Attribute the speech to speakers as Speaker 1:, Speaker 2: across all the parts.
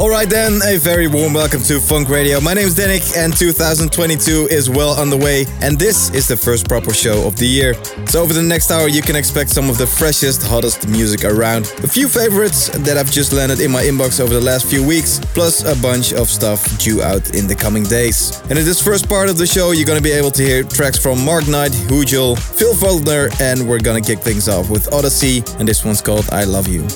Speaker 1: Alright then, a very warm welcome to Funk Radio. My name is Danik and 2022 is well underway and this is the first proper show of the year. So over the next hour you can expect some of the freshest, hottest music around. A few favorites that I've just landed in my inbox over the last few weeks, plus a bunch of stuff due out in the coming days. And in this first part of the show you're gonna be able to hear tracks from Mark Knight, Hujel, Phil Fuldner and we're gonna kick things off with Odyssey and this one's called I Love You.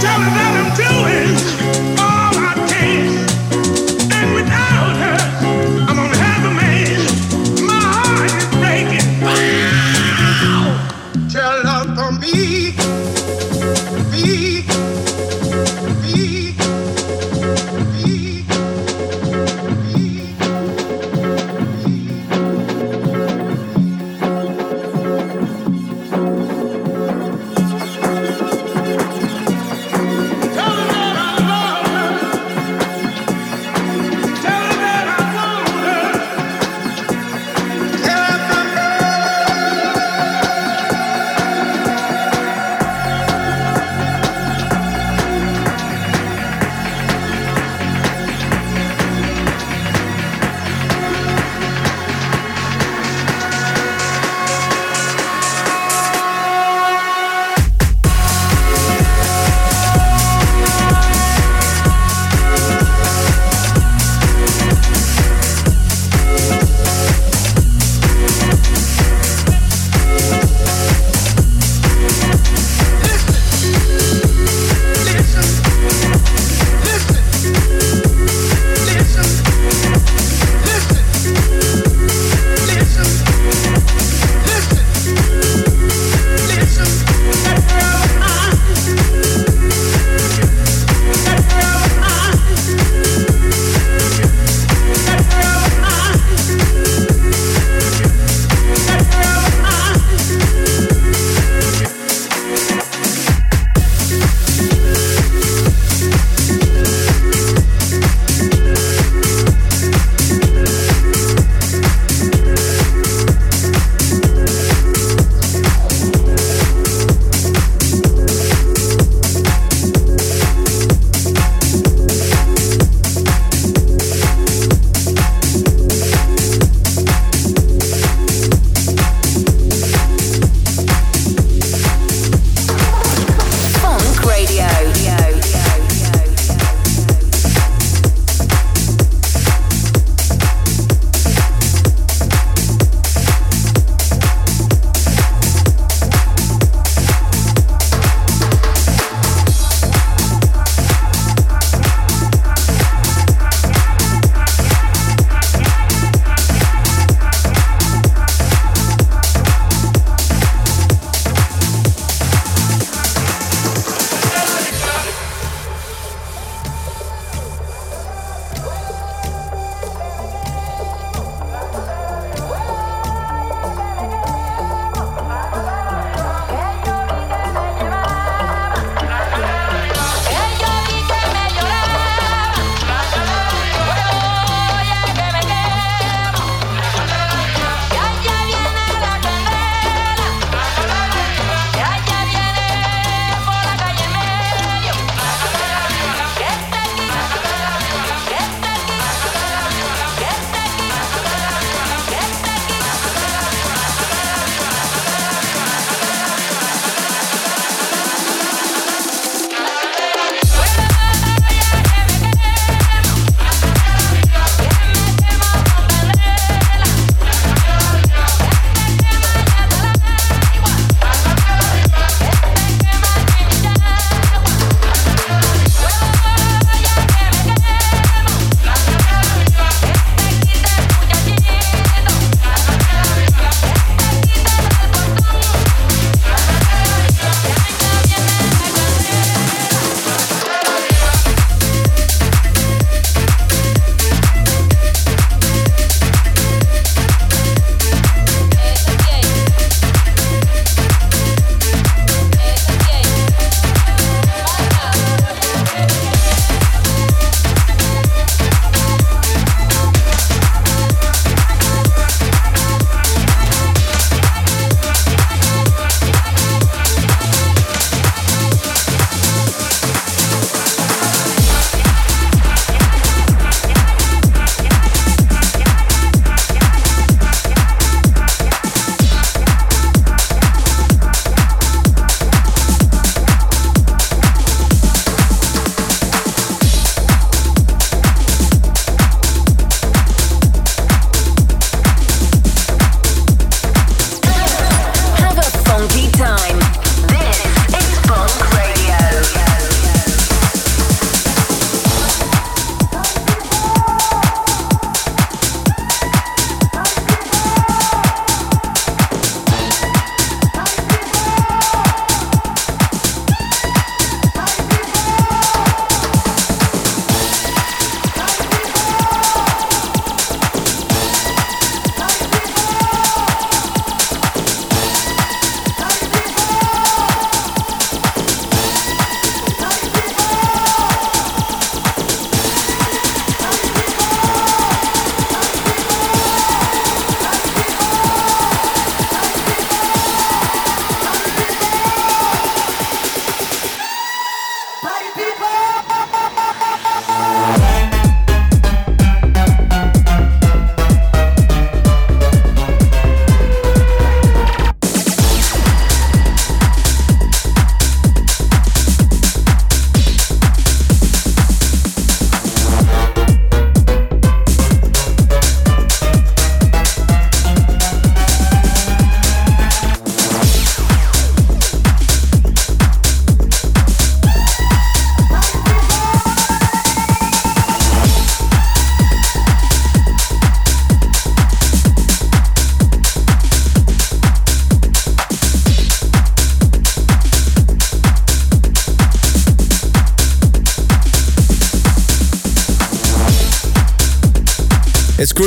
Speaker 1: Tell him that.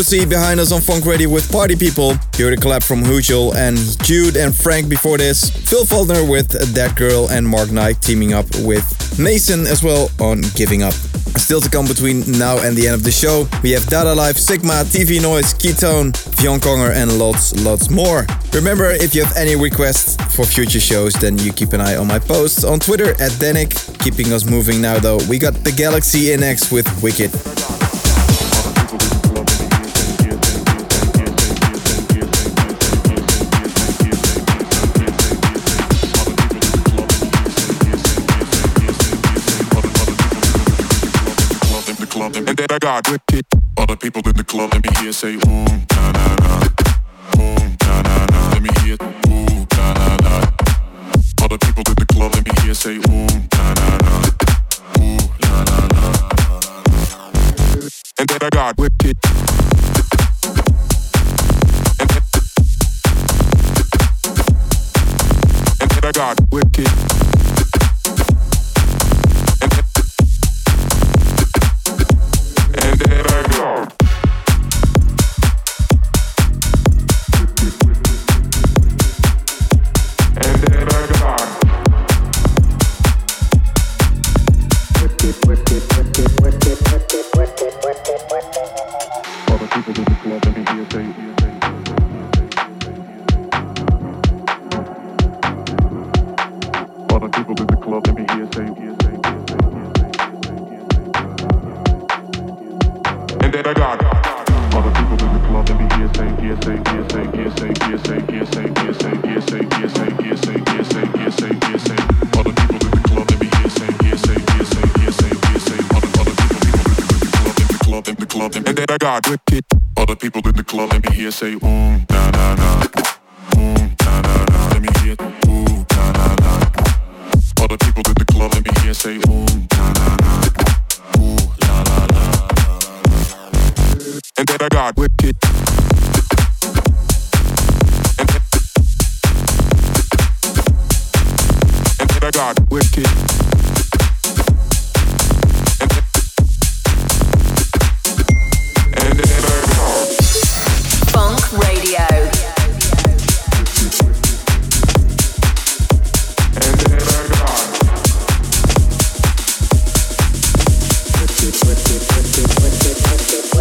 Speaker 2: Cruzy behind us on Funk Radio with Party People. You the collab from Hujul and Jude and Frank before this. Phil Fuldner with That Girl and Mark Knight teaming up with Mason as well on Giving Up. Still to come between now and the end of the show, we have Dada Life, Sigma, TV Noise, Ketone, Vion Konger, and lots, lots more. Remember, if you have any requests for future shows, then you keep an eye on my posts on Twitter at Danik. Keeping us moving now, though, we got the Galaxy NX with Wicked.
Speaker 3: I got. All the people in the club, let me hear say ooh, na na na, ooh, na na na. Let me hear ooh, na na na. The people in the club, let me hear say ooh, na na na, ooh, na na na. And then I got wicked. wicked, wicked, wicked, wicked, wicked.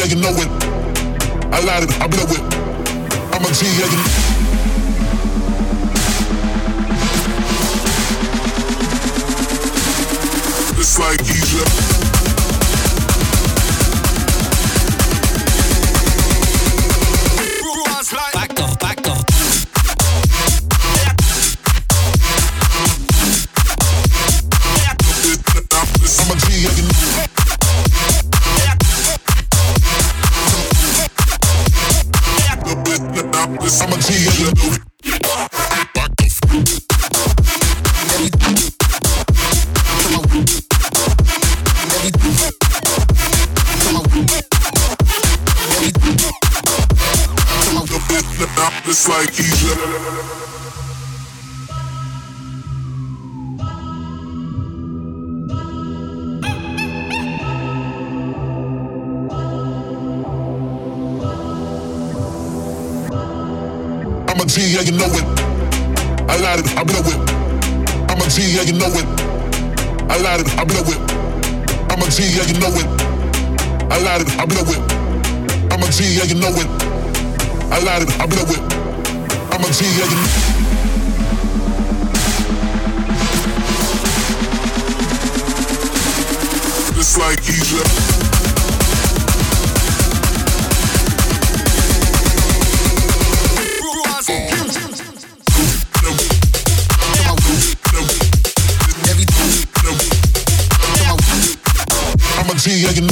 Speaker 4: yeah, you know it. I lied it, I blew it. I'm a G, yeah, you know It's like Egypt. I lied, I blew it. I'm a G, yeah, It's like Egypt. G, I can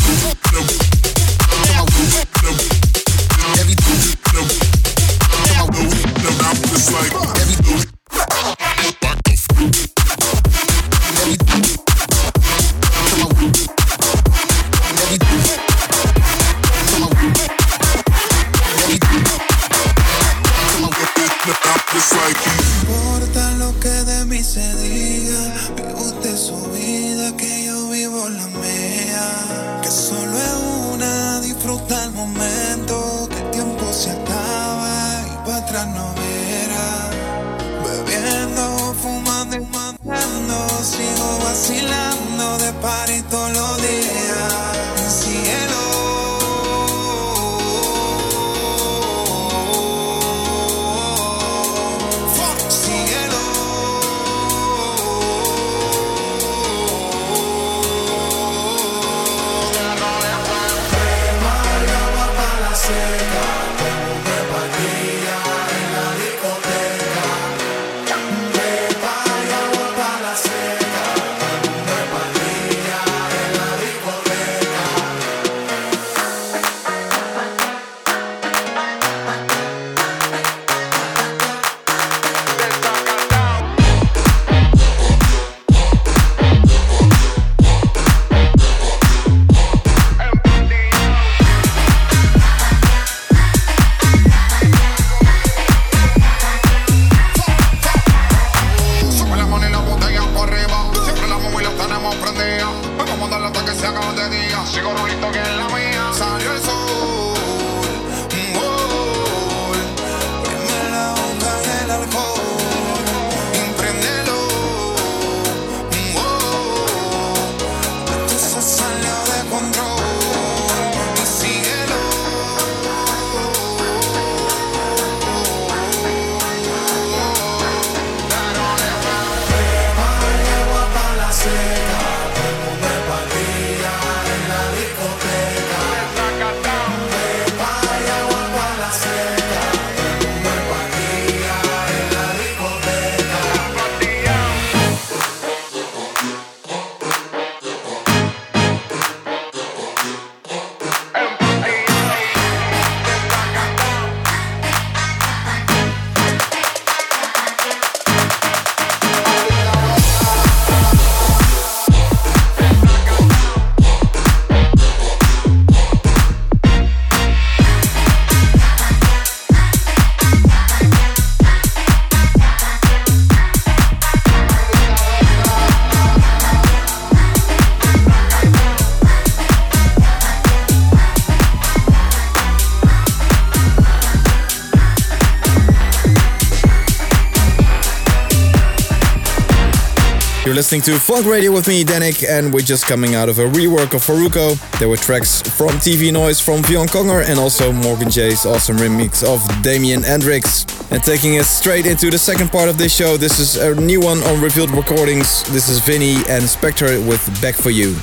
Speaker 2: listening to Funk Radio with me, Danik, and we're just coming out of a rework of Farruko. There were tracks from TV Noise from Vion Konger and also Morgan J's awesome remix of Damien Hendrix. And taking us straight into the second part of this show, this is a new one on Revealed Recordings. This is Vinny and Spectre with Back for You.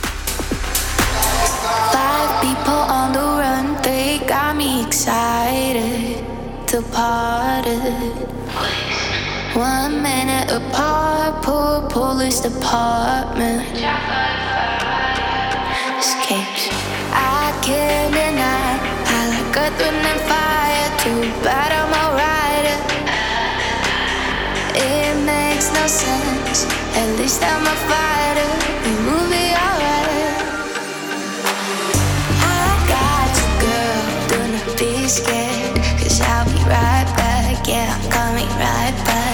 Speaker 5: Five people on the run, they got me excited to. One minute apart, poor police department. Escapes. I can't deny. I like earth, wind, and fire. Too bad I'm a rider. It makes no sense. At least I'm a fighter. Will be alright. I got you, girl. Do not be scared. Cause I'll be right back. Yeah, I'm coming right back.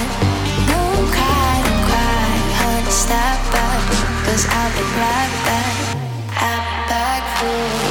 Speaker 5: Stop back. Cause I'll be right back. Be back for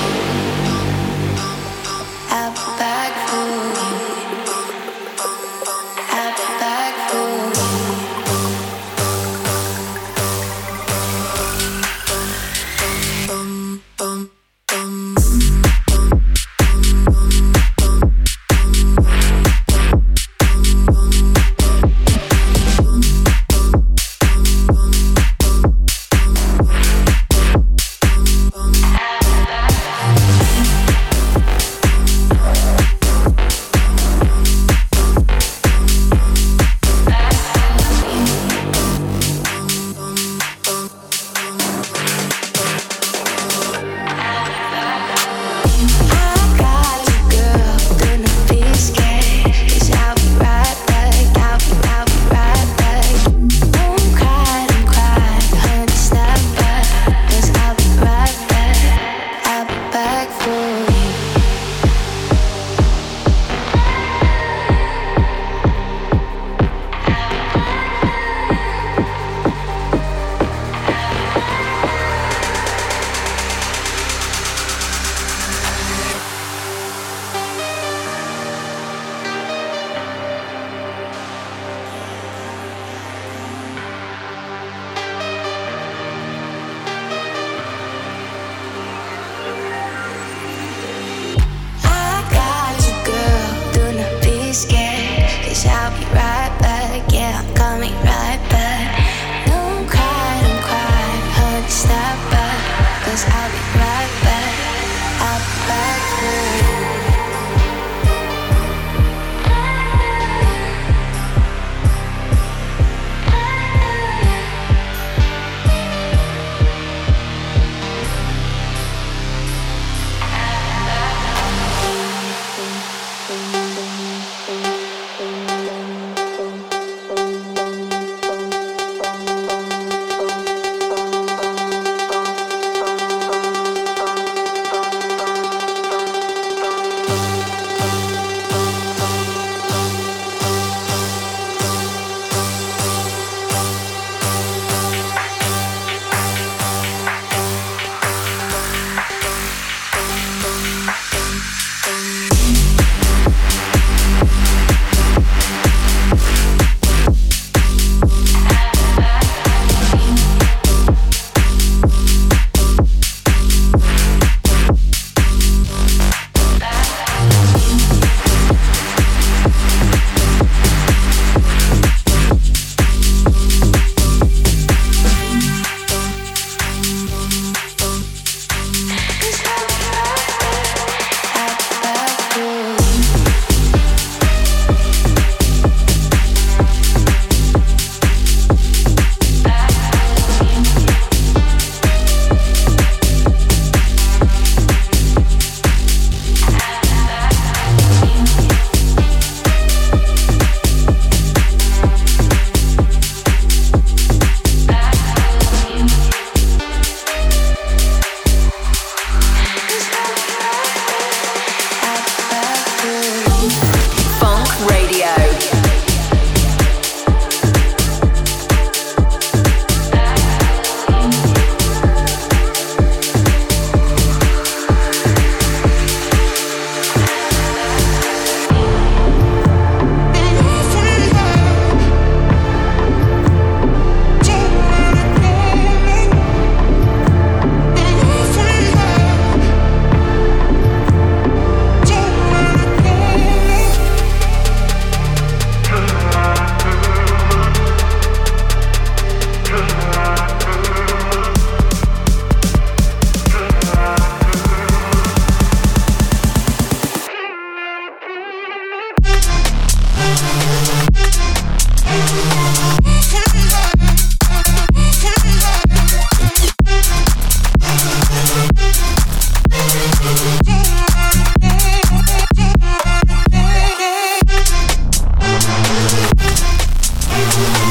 Speaker 5: Thank you.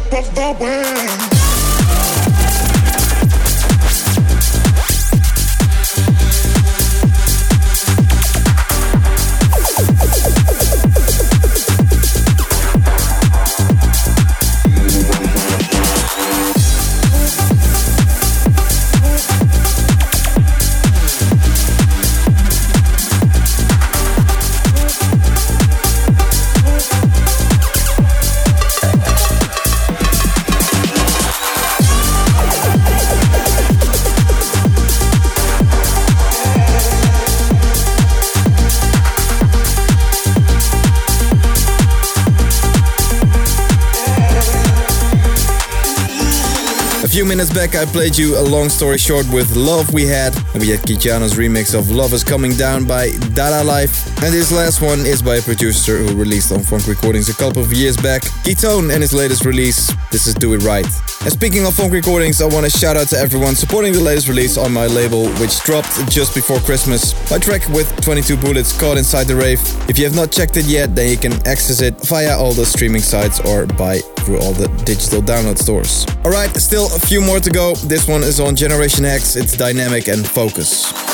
Speaker 5: step of the
Speaker 2: way. Minutes back, I played you a long story short with Love We Had, and we had Kijano's remix of Love Is Coming Down by Dada Life. And this last one is by a producer who released on Funk Recordings a couple of years back, Ketone, and his latest release, This Is Do It Right. And speaking of Funk Recordings, I want to shout out to everyone supporting the latest release on my label, which dropped just before Christmas. My track with 22 bullets caught inside the rave. If you have not checked it yet, then you can access it via all the streaming sites or buy through all the digital download stores. Alright, still a few more to go. This one is on Generation X, it's dynamic and focus.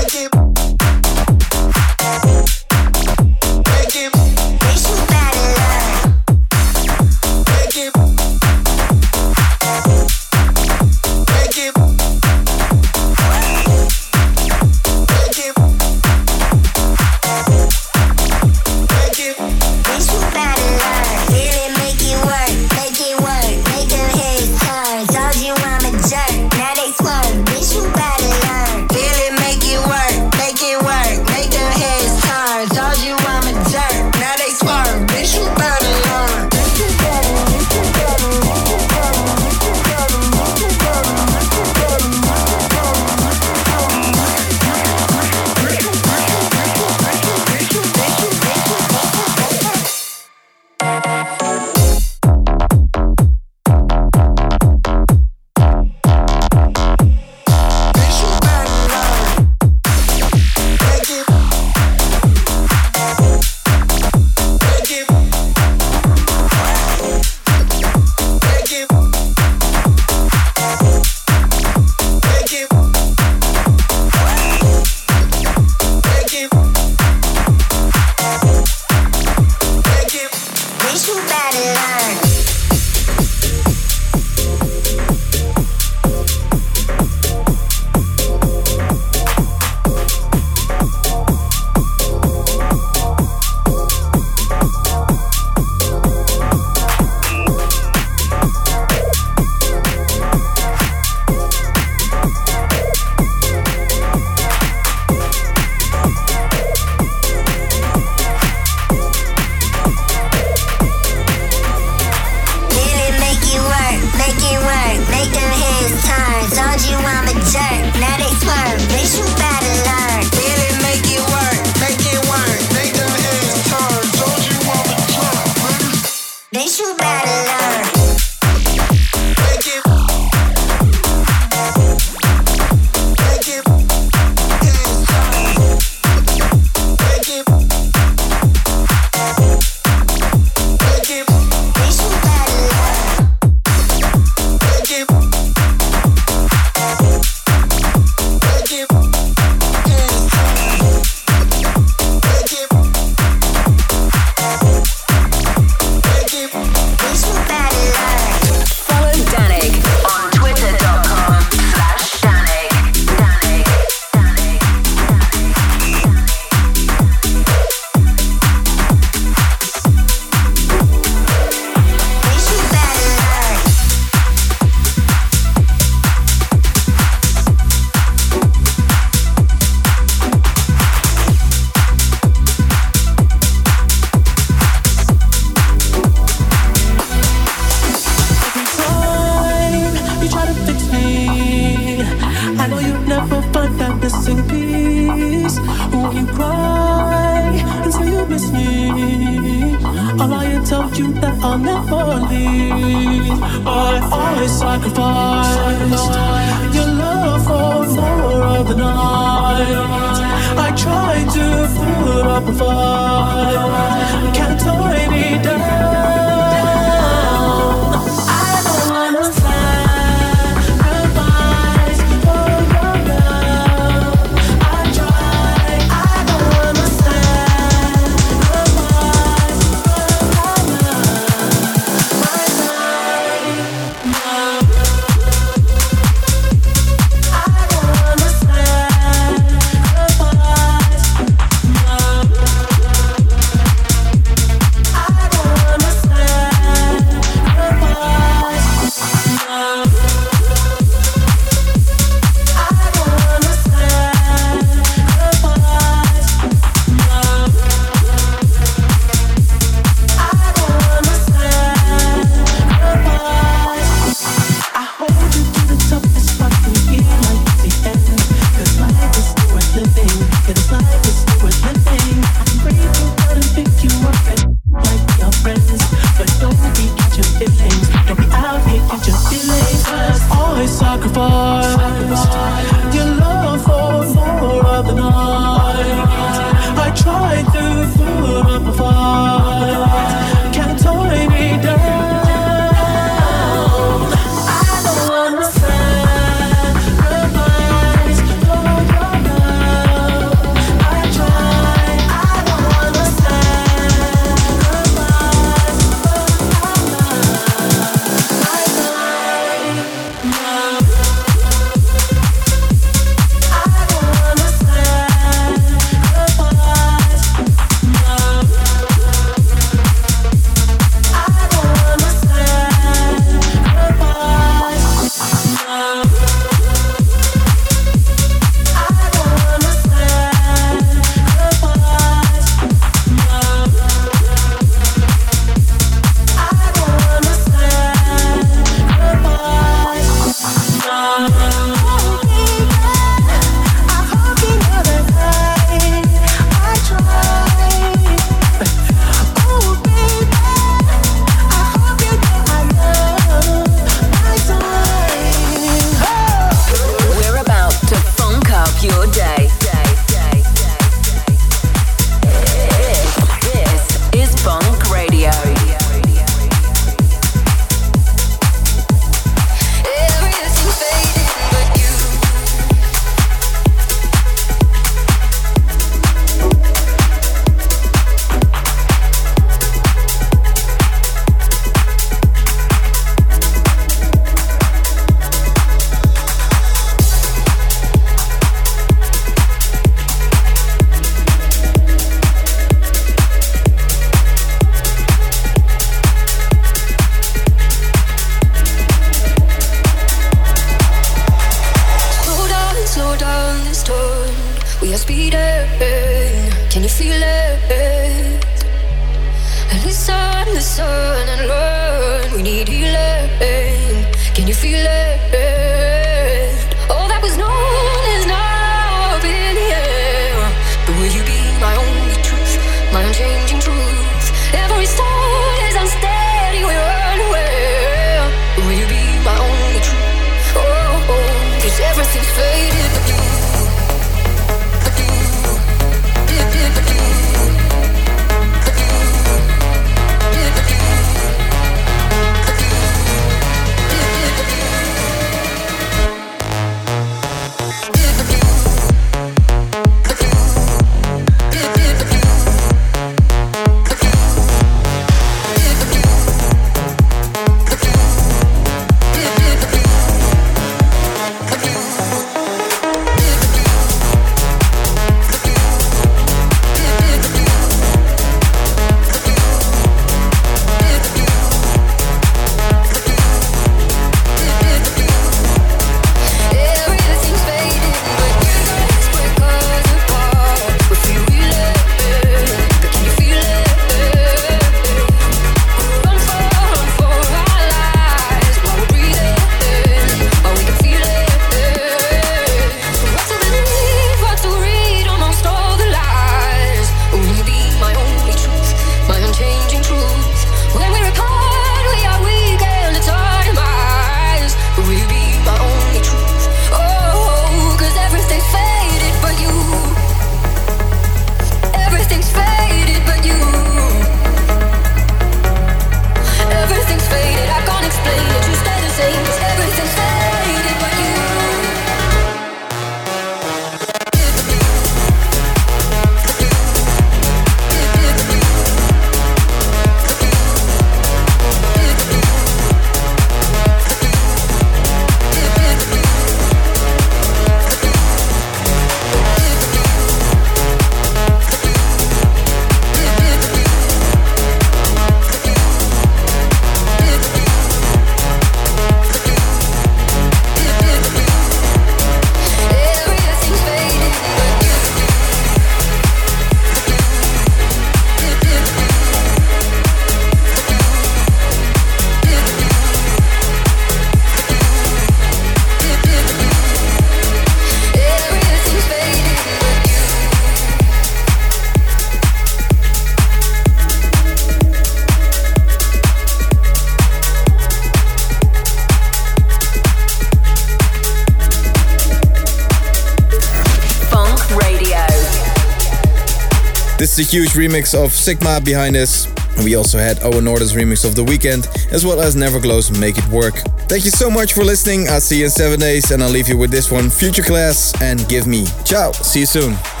Speaker 6: A
Speaker 7: huge remix of Sigma behind. And we also had Owen Norden's remix of The Weekend, as well as Neverglow's Make It Work. Thank you so much for listening. I'll see you in seven days, and I'll leave you with this one Future Class and Give Me. Ciao, see you soon.